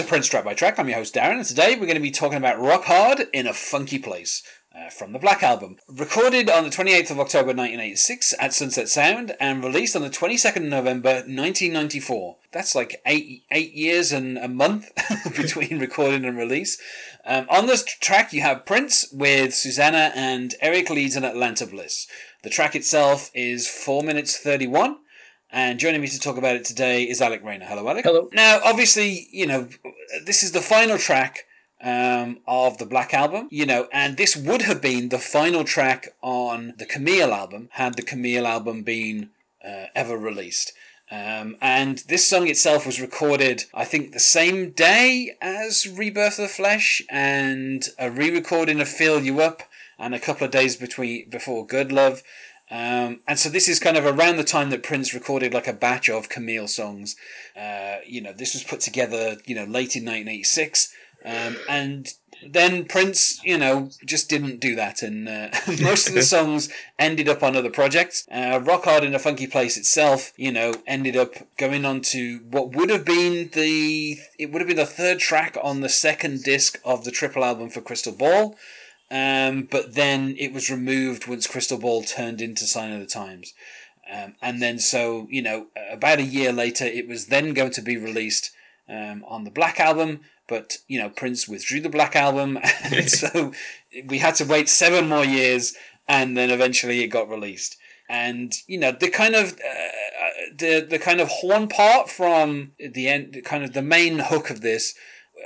To Prince Track by Track. I'm your host Darren, and today we're going to be talking about Rock Hard in a Funky Place. Uh, from the Black Album. Recorded on the 28th of October 1986 at Sunset Sound and released on the 22nd of November 1994. That's like eight, eight years and a month between recording and release. Um, on this track, you have Prince with Susannah and Eric Leeds and Atlanta Bliss. The track itself is 4 minutes 31. And joining me to talk about it today is Alec Rayner. Hello, Alec. Hello. Now, obviously, you know, this is the final track um, of the Black Album, you know, and this would have been the final track on the Camille album had the Camille album been uh, ever released. Um, and this song itself was recorded, I think, the same day as Rebirth of the Flesh and a re-recording of "Fill You Up" and a couple of days between before Good Love. Um, and so this is kind of around the time that Prince recorded like a batch of Camille songs. Uh, you know, this was put together, you know, late in 1986. Um, and then Prince, you know, just didn't do that, and uh, most of the songs ended up on other projects. Uh, Rock Hard in a Funky Place itself, you know, ended up going on to what would have been the it would have been the third track on the second disc of the triple album for Crystal Ball. Um, but then it was removed once Crystal Ball turned into Sign of the Times. Um, and then, so, you know, about a year later, it was then going to be released um, on the Black Album, but you know Prince withdrew the Black Album, and so we had to wait seven more years, and then eventually it got released. And you know the kind of uh, the the kind of horn part from the end, kind of the main hook of this,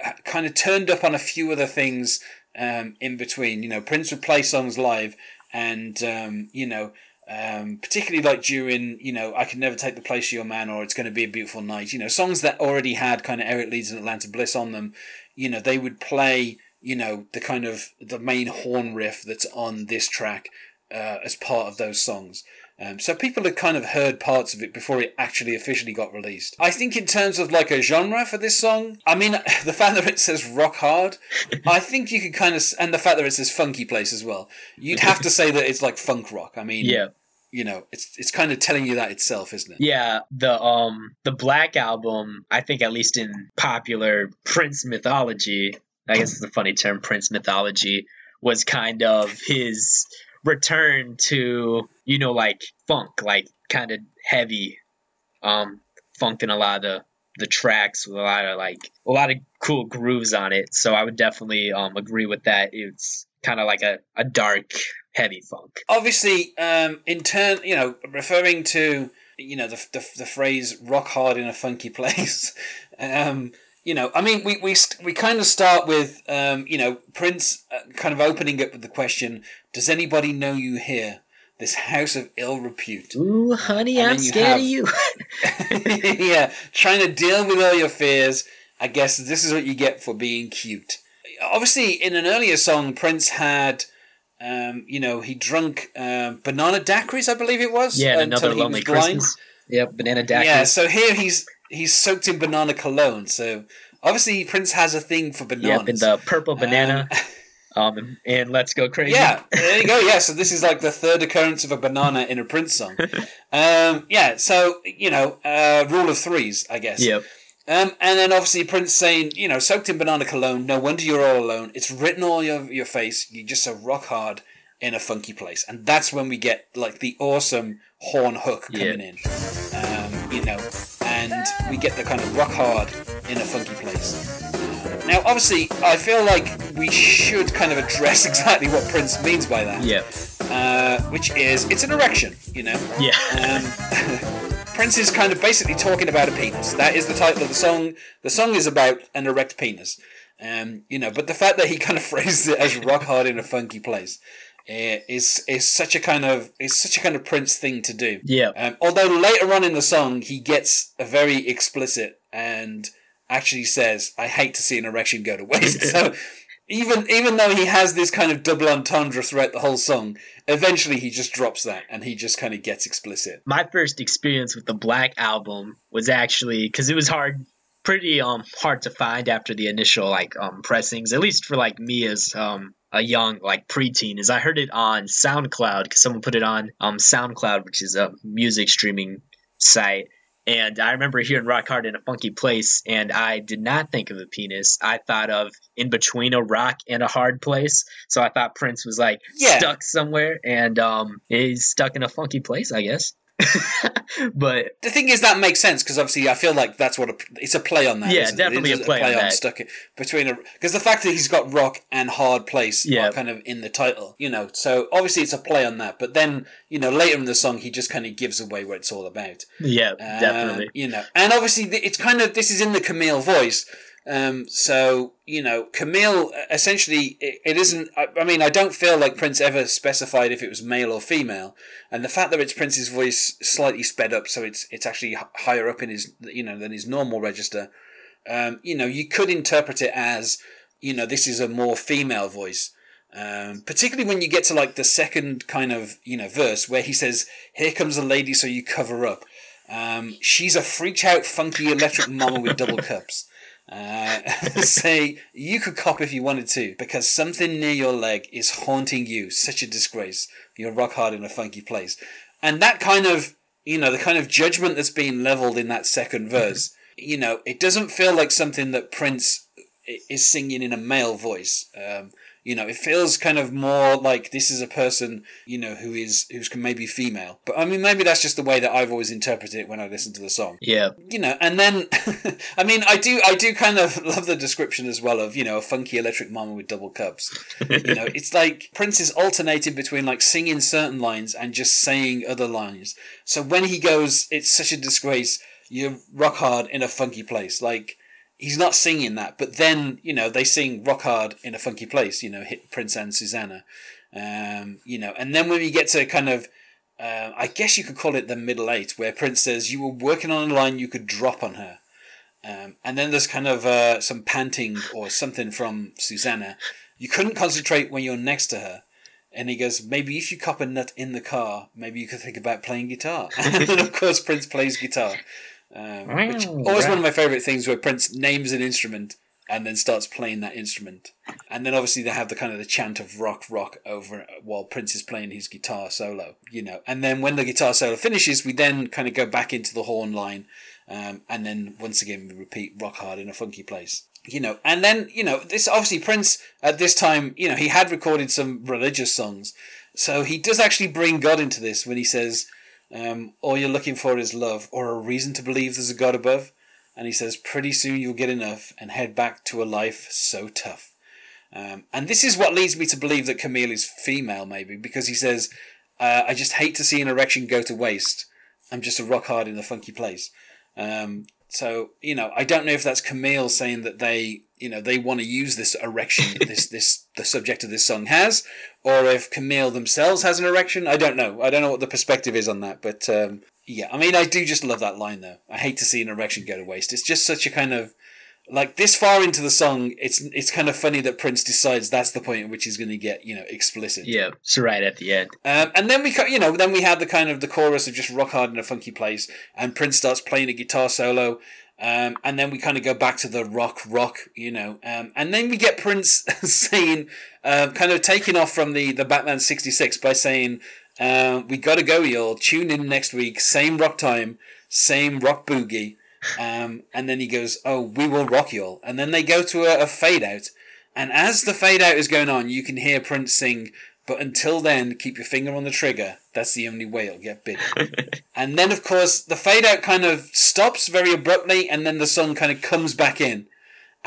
uh, kind of turned up on a few other things um, in between. You know, Prince would play songs live, and um, you know um, particularly like during, you know, I Can Never Take the Place of Your Man or It's Going to Be a Beautiful Night, you know, songs that already had kind of Eric Leeds and Atlanta Bliss on them, you know, they would play, you know, the kind of the main horn riff that's on this track uh, as part of those songs. Um, so people had kind of heard parts of it before it actually officially got released. I think in terms of like a genre for this song, I mean the fact that it says rock hard, I think you could kind of, and the fact that it says funky place as well, you'd have to say that it's like funk rock. I mean, yeah. You know, it's it's kind of telling you that itself, isn't it? Yeah, the um the Black album, I think at least in popular Prince mythology, I guess it's a funny term, Prince mythology, was kind of his return to you know like funk like kind of heavy um funk in a lot of the the tracks with a lot of like a lot of cool grooves on it. So i would definitely um agree with that. It's kind of like a, a dark heavy funk. Obviously um in turn you know referring to you know the, the, the phrase rock hard in a funky place um you know, I mean, we we we kind of start with, um, you know, Prince uh, kind of opening up with the question, "Does anybody know you here? This house of ill repute." Ooh, honey, I'm scared have, of you. yeah, trying to deal with all your fears. I guess this is what you get for being cute. Obviously, in an earlier song, Prince had. Um, you know, he drunk um, banana daiquiris, I believe it was. Yeah, another lonely Christmas. Yep, banana daiquiris. Yeah, so here he's he's soaked in banana cologne. So obviously Prince has a thing for bananas. Yep, in the purple banana. Um, um, and let's go crazy. Yeah, there you go. Yeah, so this is like the third occurrence of a banana in a Prince song. Um, yeah, so you know, uh, rule of threes, I guess. Yep. Um, and then obviously Prince saying, you know, soaked in banana cologne. No wonder you're all alone. It's written all over your face. You're just so rock hard in a funky place, and that's when we get like the awesome horn hook coming in. Um, you know, and we get the kind of rock hard in a funky place. Now, obviously, I feel like we should kind of address exactly what Prince means by that. Yeah. Uh, which is, it's an erection, you know? Yeah. Um, Prince is kind of basically talking about a penis. That is the title of the song. The song is about an erect penis. Um, you know, but the fact that he kind of phrases it as rock hard in a funky place is is such a kind of is such a kind of Prince thing to do. Yeah. Um, although later on in the song he gets a very explicit and actually says, "I hate to see an erection go to waste." so even even though he has this kind of double entendre throughout the whole song, eventually he just drops that and he just kind of gets explicit. My first experience with the Black album was actually because it was hard pretty um hard to find after the initial like um pressings at least for like me as um a young like preteen is I heard it on SoundCloud because someone put it on um SoundCloud, which is a music streaming site, And I remember hearing Rock Hard in a Funky Place, and I did not think of a penis. I thought of in between a rock and a hard place. So I thought Prince was like Yeah. stuck somewhere, and um, he's stuck in a funky place, I guess. but The thing is that makes sense because obviously I feel like that's what a, it's a play on that. Yeah, isn't it? definitely It is a play on that. stuck between a because the fact that he's got rock and hard place Yeah. are kind of in the title, you know. So obviously it's a play on that. But then you know later in the song he just kind of gives away what it's all about. yeah, Um, definitely. You know, and obviously it's kind of this is in the Camille voice. Um, so you know, Camille essentially it, it isn't. I, I mean, I don't feel like Prince ever specified if it was male or female, and the fact that it's Prince's voice slightly sped up, so it's it's actually higher up in his you know than his normal register. Um, you know, you could interpret it as you know this is a more female voice. Um, particularly when you get to like the second kind of you know verse where he says, "Here comes a lady, so you cover up." Um, she's a freaked out, funky electric mama with double cups. Uh, say you could cop if you wanted to because something near your leg is haunting you. Such a disgrace. You're rock hard in a funky place, and that kind of you know the kind of judgment that's being leveled in that second verse. You know, it doesn't feel like something that Prince is singing in a male voice. Um, you know, it feels kind of more like this is a person, you know, who is who's maybe female. But I mean, maybe that's just the way that I've always interpreted it when I listen to the song. Yeah, You know, and then, I mean, I do, I do kind of love the description as well of you know a funky electric mama with double cups. you know, it's like Prince is alternating between like singing certain lines and just saying other lines. So when he goes, it's such a disgrace. You rock hard in a funky place, like he's not singing that, but then you know they sing "Rock Hard" in a funky place. You know, hit Prince and Susannah. Um, you know, and then when we get to kind of, uh, I guess you could call it the middle eight, where Prince says you were working on a line you could drop on her. Um, and then there's kind of uh, some panting or something from Susannah. You couldn't concentrate when you're next to her. And he goes, maybe if you cop a nut in the car, maybe you could think about playing guitar. and then, of course, Prince plays guitar. Um, which always one of my favourite things where Prince names an instrument and then starts playing that instrument. And then obviously they have the kind of the chant of rock, rock over while Prince is playing his guitar solo, you know. And then when the guitar solo finishes, we then kind of go back into the horn line. Um, and then once again, we repeat rock hard in a funky place. You know, and then, you know, this obviously Prince at this time, you know, he had recorded some religious songs. So he does actually bring God into this when he says, um, all you're looking for is love or a reason to believe there's a God above. And he says, pretty soon you'll get enough and head back to a life so tough. Um, and this is what leads me to believe that Camille is female, maybe, because he says, uh, I just hate to see an erection go to waste. I'm just a rock hard in a funky place. Um, so, you know, I don't know if that's Camille saying that they, you know, they want to use this erection this, this, the subject of this song has, or if Camille themselves has an erection. I don't know. I don't know what the perspective is on that, but, um, yeah, I mean, I do just love that line though. I hate to see an erection go to waste. It's just such a kind of, like this far into the song, it's it's kind of funny that Prince decides that's the point at which he's going to get you know explicit. yeah, it's right at the end. Um, and then we, you know, then we have the kind of the chorus of just rock hard in a funky place, and Prince starts playing a guitar solo, um, and then we kind of go back to the rock, rock, you know, um, and then we get Prince saying, uh, kind of taking off from the the Batman '66 by saying, uh, "We gotta go, y'all. Tune in next week, same rock time, same rock boogie." Um, and then he goes, "Oh, we will rock y'all," and then they go to a, a fade out. And as the fade out is going on, you can hear Prince sing, but until then, keep your finger on the trigger. That's the only way it'll get bigger. and then, of course, the fade out kind of stops very abruptly, and then the song kind of comes back in.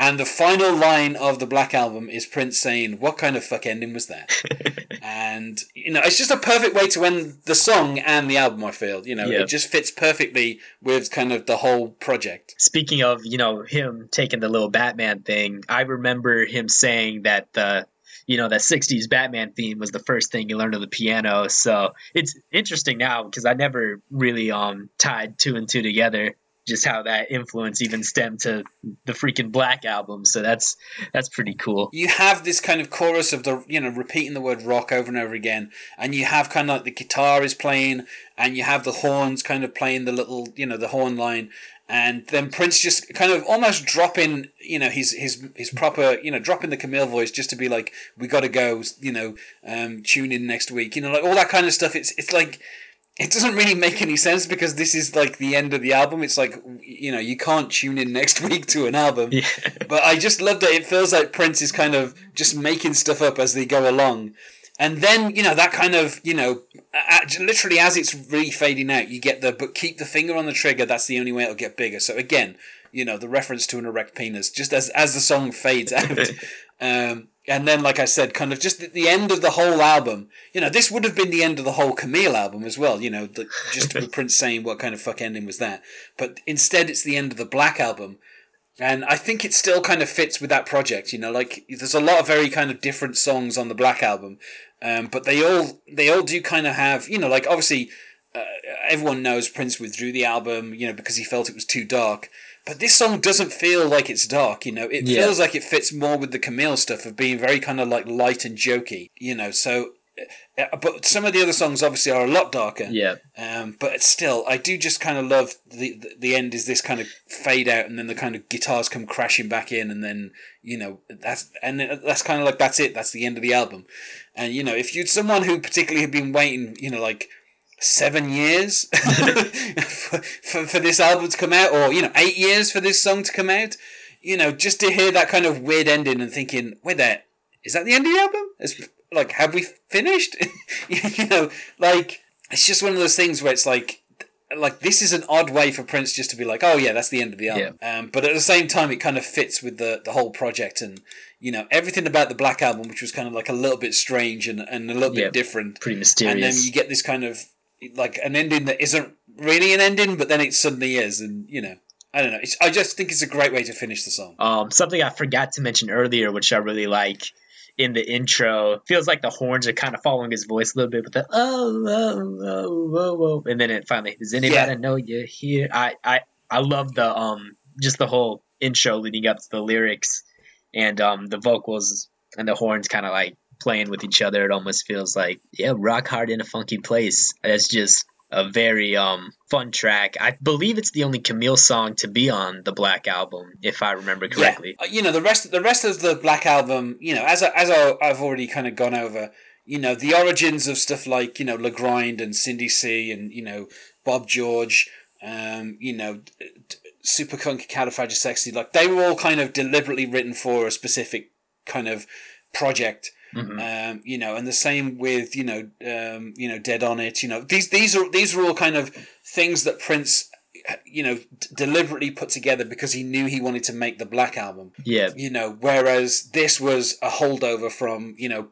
And the final line of the Black Album is Prince saying, What kind of fuck ending was that? and, you know, it's just a perfect way to end the song and the album, I feel. You know, Yeah. it just fits perfectly with kind of the whole project. Speaking of, you know, him taking the little Batman thing, I remember him saying that the, you know, that 60s Batman theme was the first thing you learned on the piano. So it's interesting now because I never really um tied two and two together. Just how that influence even stemmed to the freaking Black album. So that's that's pretty cool. you have this kind of chorus of the you know repeating the word rock over and over again and you have kind of like the guitar is playing and you have the horns kind of playing the little you know the horn line and then Prince just kind of almost dropping you know his his his proper you know dropping the Camille voice just to be like we got to go you know um tune in next week you know like all that kind of stuff it's it's like it doesn't really make any sense because this is like the end of the album. It's like you know you can't tune in next week to an album. Yeah. But I just love that it feels like Prince is kind of just making stuff up as they go along. And then, you know, that kind of, you know, literally as it's really fading out, you get the, but keep the finger on the trigger, that's the only way it'll get bigger. So again, you know, the reference to an erect penis, just as, as the song fades out. um, and then, like I said, kind of just at the end of the whole album, you know, this would have been the end of the whole Camille album as well, you know, the, just with Prince saying what kind of fuck ending was that. But instead, it's the end of the Black album. And I think it still kind of fits with that project, you know, like there's a lot of very kind of different songs on the Black album, um, but they all they all do kind of have, you know, like obviously uh, everyone knows Prince withdrew the album, you know, because he felt it was too dark. But this song doesn't feel like it's dark, you know. It yeah. feels like it fits more with the Camille stuff of being very kind of like light and jokey, you know. So, Uh, uh, but some of the other songs obviously are a lot darker. Yeah. Um, but still, I do just kind of love the, the the end is this kind of fade out, and then the kind of guitars come crashing back in, and then you know that's and uh, that's kind of like that's it. That's the end of the album. And you know, if you'd someone who particularly had been waiting, you know, like seven years for, for, for this album to come out, or you know, eight years for this song to come out. You know, just to hear that kind of weird ending and thinking, wait there, is that the end of the album? It's, like, have we finished? you know, like it's just one of those things where it's like, like this is an odd way for Prince just to be like, oh yeah, that's the end of the album. Yeah. Um, but at the same time, it kind of fits with the the whole project and you know everything about the Black album, which was kind of like a little bit strange and and a little bit different, pretty mysterious. And then you get this kind of like an ending that isn't really an ending, but then it suddenly is, and you know. I don't know. It's, I just think it's a great way to finish the song. Um, something I forgot to mention earlier, which I really like in the intro, feels like the horns are kind of following his voice a little bit with the oh oh oh oh, oh. and then it finally does anybody yeah. know you're here? I I I love the um just the whole intro leading up to the lyrics and um the vocals and the horns kind of like playing with each other. It almost feels like yeah, rock hard in a funky place. That's just a very um fun track. I believe it's the only Camille song to be on the Black album, if I remember correctly. Yeah. Uh, you know the rest the rest of the Black album. You know, as I, as I, I've already kind of gone over. You know the origins of stuff like you know Le Grind and Cindy C and you know Bob George. Um, you know, Super Califragisexy. Like they were all kind of deliberately written for a specific kind of project Mm-hmm. Um, you know, and the same with you know, um, you know, Dead on It. You know, these these are these are all kind of things that Prince, you know, d- deliberately put together because he knew he wanted to make the Black album. Yeah. You know, whereas this was a holdover from you know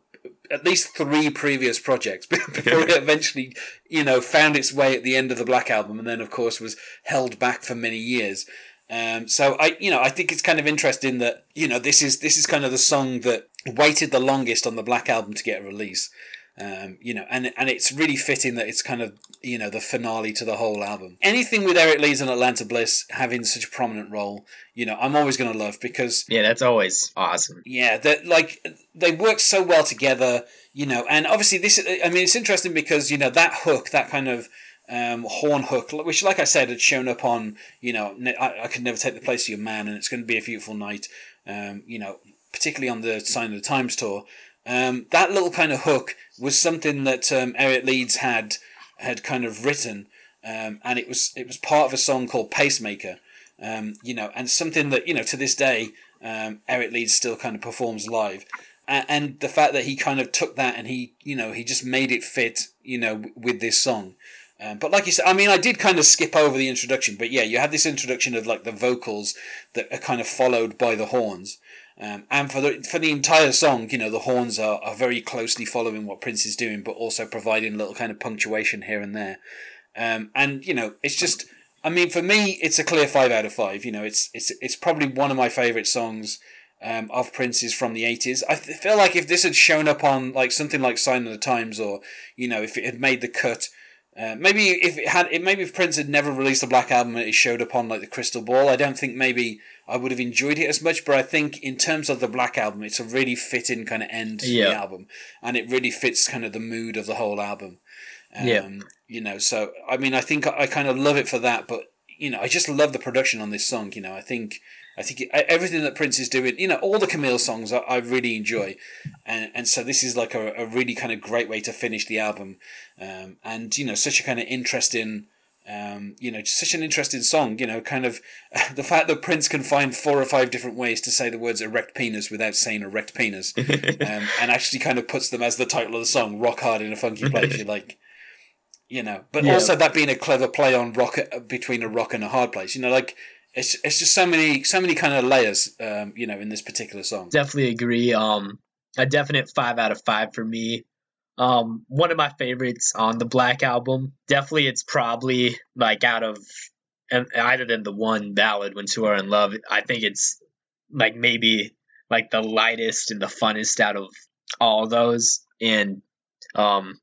at least three previous projects before it eventually, you know, found its way at the end of the Black album, and then of course was held back for many years. Um, so I, you know, I think it's kind of interesting that you know this is this is kind of the song that waited the longest on the Black Album to get a release. Um, you know, and and it's really fitting that it's kind of you know the finale to the whole album. Anything with Eric Leeds and Atlanta Bliss having such a prominent role, you know, I'm always going to love because yeah, that's always awesome. Yeah, that like they work so well together, you know, and obviously this. I mean, it's interesting because you know that hook, that kind of um, horn hook, which, like I said, had shown up on, you know, I, I could never take the place of your man, and it's going to be a beautiful night. Um, you know, particularly on the Sign of the Times tour. Um, that little kind of hook was something that um, Eric Leeds had had kind of written, um, and it was it was part of a song called Pacemaker. Um, you know, and something that you know to this day um, Eric Leeds still kind of performs live, and, and the fact that he kind of took that and he you know he just made it fit you know with this song. Um, but like you said, I mean, I did kind of skip over the introduction, but yeah, you had this introduction of like the vocals that are kind of followed by the horns. Um, and for the for the entire song, you know, the horns are, are very closely following what Prince is doing, but also providing a little kind of punctuation here and there. Um, and you know, it's just, I mean, for me, it's a clear five out of five. You know, it's it's it's probably one of my favorite songs um, of Prince's from the eighties. I feel like if this had shown up on like something like Sign of the Times, or you know, if it had made the cut uh, maybe if it had, it maybe if Prince had never released a Black album and it showed up on like the Crystal Ball, I don't think maybe I would have enjoyed it as much. But I think in terms of the Black album, it's a really fitting kind of end to yeah. the album, and it really fits kind of the mood of the whole album. Um, yeah, you know. So I mean, I think I, I kind of love it for that, but you know, I just love the production on this song. You know, I think I think it, everything that Prince is doing, you know, all the Camille songs I, I really enjoy, and and so this is like a, a really kind of great way to finish the album, um, and you know, such a kind of interesting. Um, you know, such an interesting song. You know, kind of the fact that Prince can find four or five different ways to say the words erect penis without saying erect penis, um, and actually kind of puts them as the title of the song, "Rock Hard in a Funky Place." You're like, you know, but Yeah. also that being a clever play on rock between a rock and a hard place. You know, like it's it's just so many so many kind of layers. Um, you know, in this particular song. definitely agree. Um, a definite five out of five for me. Um, one of my favorites on the Black album. Definitely, it's probably like out of and either than the one ballad when two are in love. I think it's like maybe like the lightest and the funnest out of all those. And um,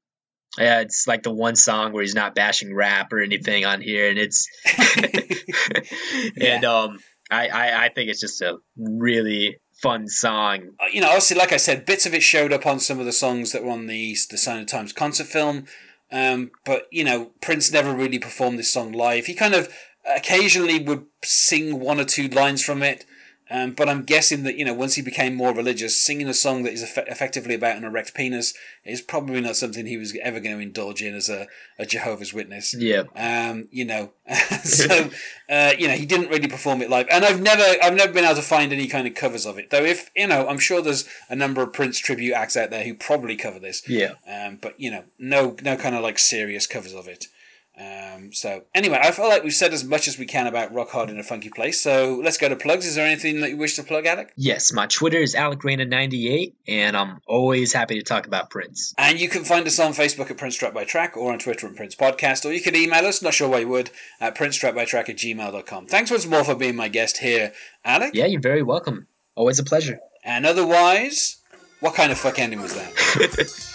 yeah, it's like the one song where he's not bashing rap or anything on here, and it's and um, I, I I think it's just a really fun song. Uh, you know, obviously, like I said, bits of it showed up on some of the songs that were on the the Sign of Times concert film. Um, but you know, Prince never really performed this song live. He kind of occasionally would sing one or two lines from it. Um, but I'm guessing that you know, once he became more religious, singing a song that is eff- effectively about an erect penis is probably not something he was ever going to indulge in as a, a Jehovah's Witness. Yeah, Um, you know, so uh, you know he didn't really perform it live, and I've never I've never been able to find any kind of covers of it. Though if you know, I'm sure there's a number of Prince tribute acts out there who probably cover this. yeah. Um, but you know, no no kind of like serious covers of it. Um, so anyway, I feel like we've said as much as we can about Rock Hard in a Funky Place. So let's go to plugs. Is there anything that you wish to plug, Alec? Yes, my Twitter is AlecRaina98, and I'm always happy to talk about Prince. And you can find us on Facebook at Prince Track by Track or on Twitter at Prince Podcast, or you can email us, not sure why you would, at princetrackbytrack at gmail.com. Thanks once more for being my guest here, Alec. Yeah, you're very welcome. Always a pleasure. And otherwise, what kind of fuck ending was that?